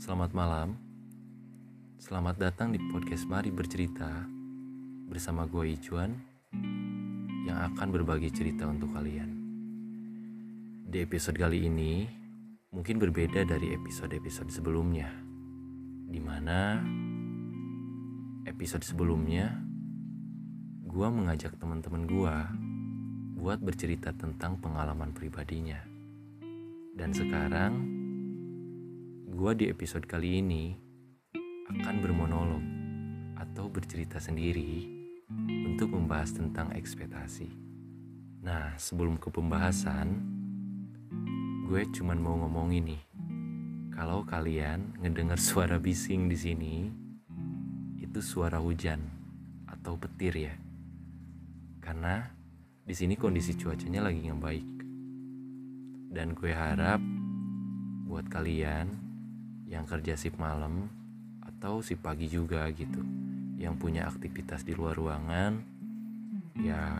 Selamat malam. Selamat datang di podcast Mari Bercerita bersama gue Ijuan yang akan berbagi cerita untuk kalian. Di episode kali ini mungkin berbeda dari episode-episode sebelumnya, di mana episode sebelumnya gue mengajak teman-teman gue buat bercerita tentang pengalaman pribadinya. Dan sekarang gue di episode kali ini akan bermonolog atau bercerita sendiri untuk membahas tentang ekspektasi. Nah, sebelum ke pembahasan, gue cuman mau ngomong ini. Kalau kalian ngedengar suara bising di sini, itu suara hujan atau petir ya. Karena di sini kondisi cuacanya lagi nggak baik. Dan gue harap buat kalian yang kerja sip malam atau sip pagi juga gitu, yang punya aktivitas di luar ruangan, ya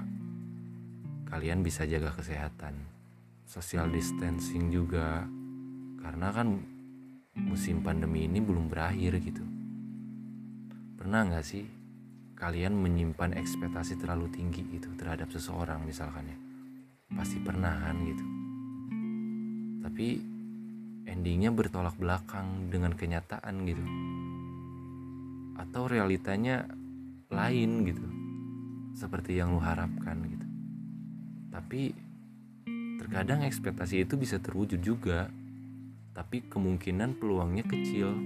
kalian bisa jaga kesehatan, social distancing juga, karena kan musim pandemi ini belum berakhir gitu. Pernah nggak sih kalian menyimpan ekspektasi terlalu tinggi gitu terhadap seseorang misalkan ya? Pasti pernah kan gitu. Tapi endingnya bertolak belakang dengan kenyataan gitu. Atau realitanya lain gitu. Seperti yang lu harapkan gitu. Tapi terkadang ekspektasi itu bisa terwujud juga. Tapi kemungkinan peluangnya kecil.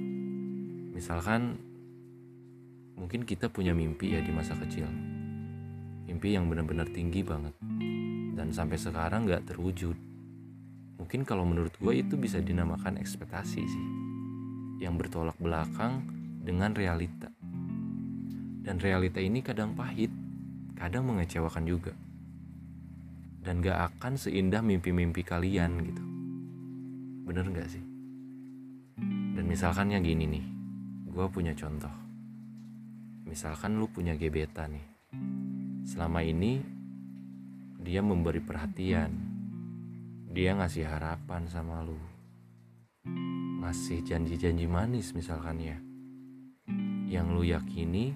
Misalkan mungkin kita punya mimpi ya di masa kecil. Mimpi yang benar-benar tinggi banget. Dan sampai sekarang gak terwujud Mungkin kalau menurut gue itu bisa dinamakan ekspektasi sih Yang bertolak belakang dengan realita. Dan realita ini kadang pahit Kadang mengecewakan juga. Dan gak akan seindah mimpi-mimpi kalian gitu. Bener gak sih? Dan misalkan yang gini nih Gue punya contoh. Misalkan lu punya gebetan nih. Selama ini Dia memberi perhatian dia ngasih harapan sama lu. Ngasih janji-janji manis misalkan ya. Yang lu yakini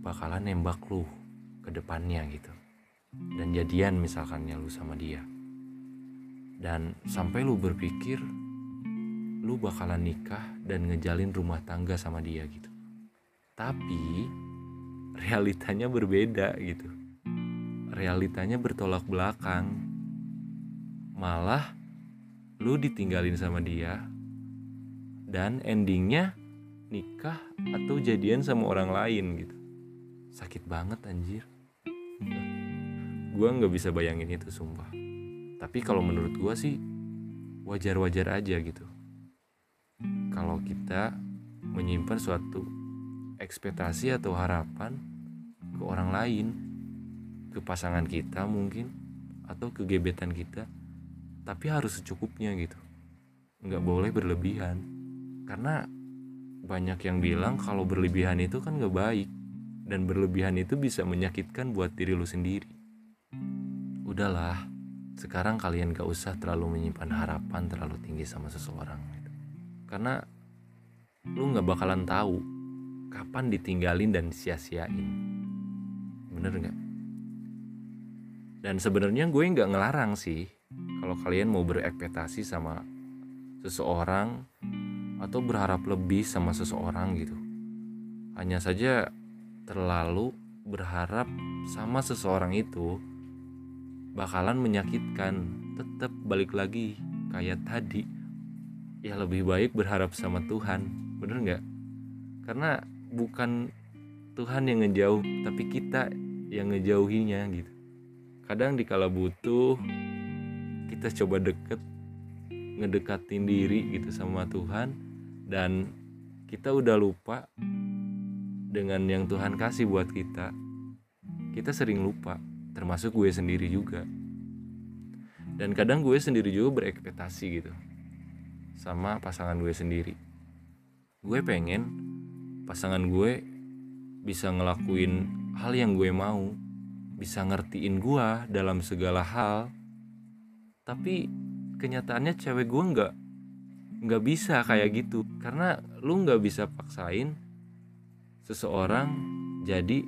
bakalan nembak lu ke depannya gitu. Dan jadian misalkannya lu sama dia. Dan sampai lu berpikir lu bakalan nikah dan ngejalin rumah tangga sama dia gitu. Tapi realitanya berbeda gitu. Realitanya bertolak belakang malah lu ditinggalin sama dia dan endingnya nikah atau jadian sama orang lain gitu. Sakit banget anjir. Gue nggak bisa bayangin itu sumpah. Tapi kalau menurut gue sih wajar-wajar aja gitu. Kalau kita menyimpan suatu ekspektasi atau harapan ke orang lain ke pasangan kita mungkin atau ke gebetan kita tapi harus secukupnya gitu. Nggak boleh berlebihan. Karena banyak yang bilang kalau berlebihan itu kan nggak baik. Dan berlebihan itu bisa menyakitkan buat diri lu sendiri. Udahlah sekarang kalian gak usah terlalu menyimpan harapan terlalu tinggi sama seseorang gitu. karena lu nggak bakalan tahu kapan ditinggalin dan sia-siain bener nggak? Dan sebenarnya gue nggak ngelarang sih kalau kalian mau berekspektasi sama seseorang atau berharap lebih sama seseorang gitu. Hanya saja terlalu berharap sama seseorang itu bakalan menyakitkan. Tetap balik lagi kayak tadi. Ya lebih baik berharap sama Tuhan. Bener nggak? Karena bukan Tuhan yang ngejauh, tapi kita yang ngejauhinya gitu. Kadang dikala butuh kita coba deket ngedekatin diri gitu sama Tuhan dan kita udah lupa dengan yang Tuhan kasih buat kita. Kita sering lupa termasuk gue sendiri juga. Dan kadang gue sendiri juga berekspektasi gitu sama pasangan gue sendiri. Gue pengen pasangan gue bisa ngelakuin hal yang gue mau bisa ngertiin gue dalam segala hal tapi kenyataannya cewek gue nggak nggak bisa kayak gitu. Karena lu nggak bisa paksain seseorang jadi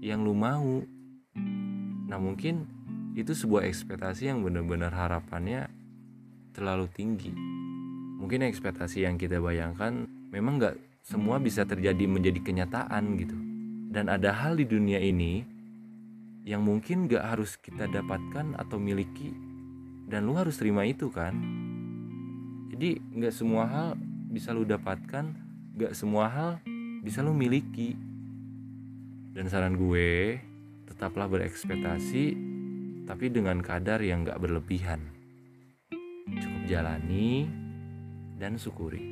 yang lu mau. Nah mungkin itu sebuah ekspektasi yang benar-benar harapannya terlalu tinggi. Mungkin ekspektasi yang kita bayangkan memang nggak semua bisa terjadi menjadi kenyataan gitu. Dan ada hal di dunia ini yang mungkin gak harus kita dapatkan atau miliki dan lu harus terima itu kan? Jadi nggak semua hal bisa lu dapatkan gak semua hal bisa lu miliki. Dan saran gue tetaplah berekspektasi tapi dengan kadar yang gak berlebihan. Cukup jalani dan syukuri.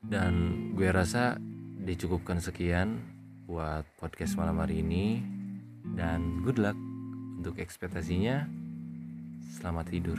Dan gue rasa dicukupkan sekian buat podcast malam hari ini. Dan good luck untuk ekspektasinya. Selamat tidur.